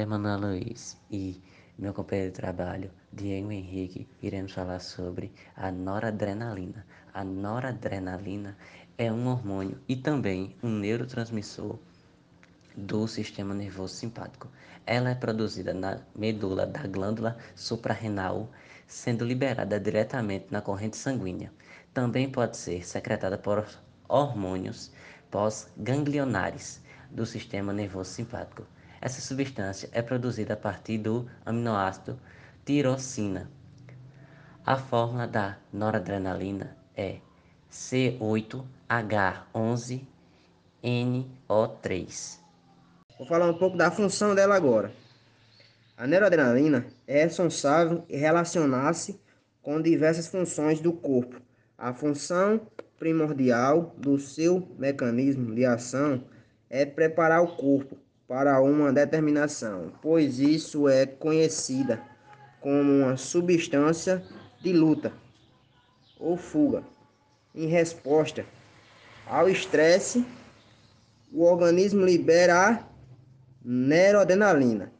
é Manuel Luiz e meu companheiro de trabalho, Diego Henrique, iremos falar sobre a noradrenalina. A noradrenalina é um hormônio e também um neurotransmissor do sistema nervoso simpático. Ela é produzida na medula da glândula suprarrenal, sendo liberada diretamente na corrente sanguínea. Também pode ser secretada por hormônios pós-ganglionares do sistema nervoso simpático. Essa substância é produzida a partir do aminoácido tirosina. A fórmula da noradrenalina é C8H11NO3. Vou falar um pouco da função dela agora. A neuroadrenalina é responsável em relacionar-se com diversas funções do corpo. A função primordial do seu mecanismo de ação é preparar o corpo para uma determinação, pois isso é conhecida como uma substância de luta ou fuga. Em resposta ao estresse, o organismo libera a neuroadrenalina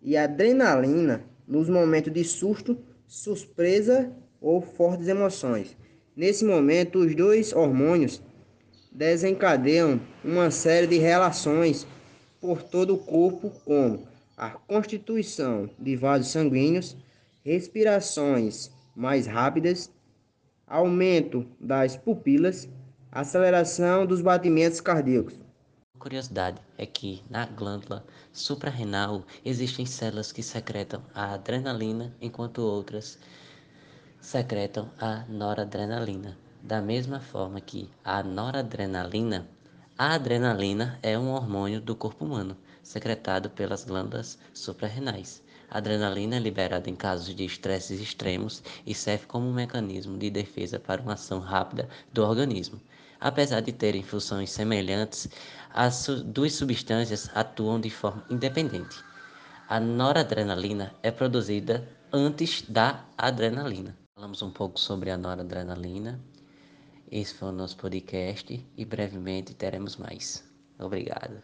e adrenalina nos momentos de susto, surpresa ou fortes emoções. Nesse momento, os dois hormônios desencadeiam uma série de relações por todo o corpo, como a constituição de vasos sanguíneos, respirações mais rápidas, aumento das pupilas, aceleração dos batimentos cardíacos curiosidade é que na glândula suprarrenal existem células que secretam a adrenalina, enquanto outras secretam a noradrenalina. Da mesma forma que a noradrenalina, a adrenalina é um hormônio do corpo humano, secretado pelas glândulas suprarrenais. A adrenalina é liberada em casos de estresses extremos e serve como um mecanismo de defesa para uma ação rápida do organismo. Apesar de terem funções semelhantes, as duas substâncias atuam de forma independente. A noradrenalina é produzida antes da adrenalina. Falamos um pouco sobre a noradrenalina. Esse foi o nosso podcast e brevemente teremos mais. Obrigado.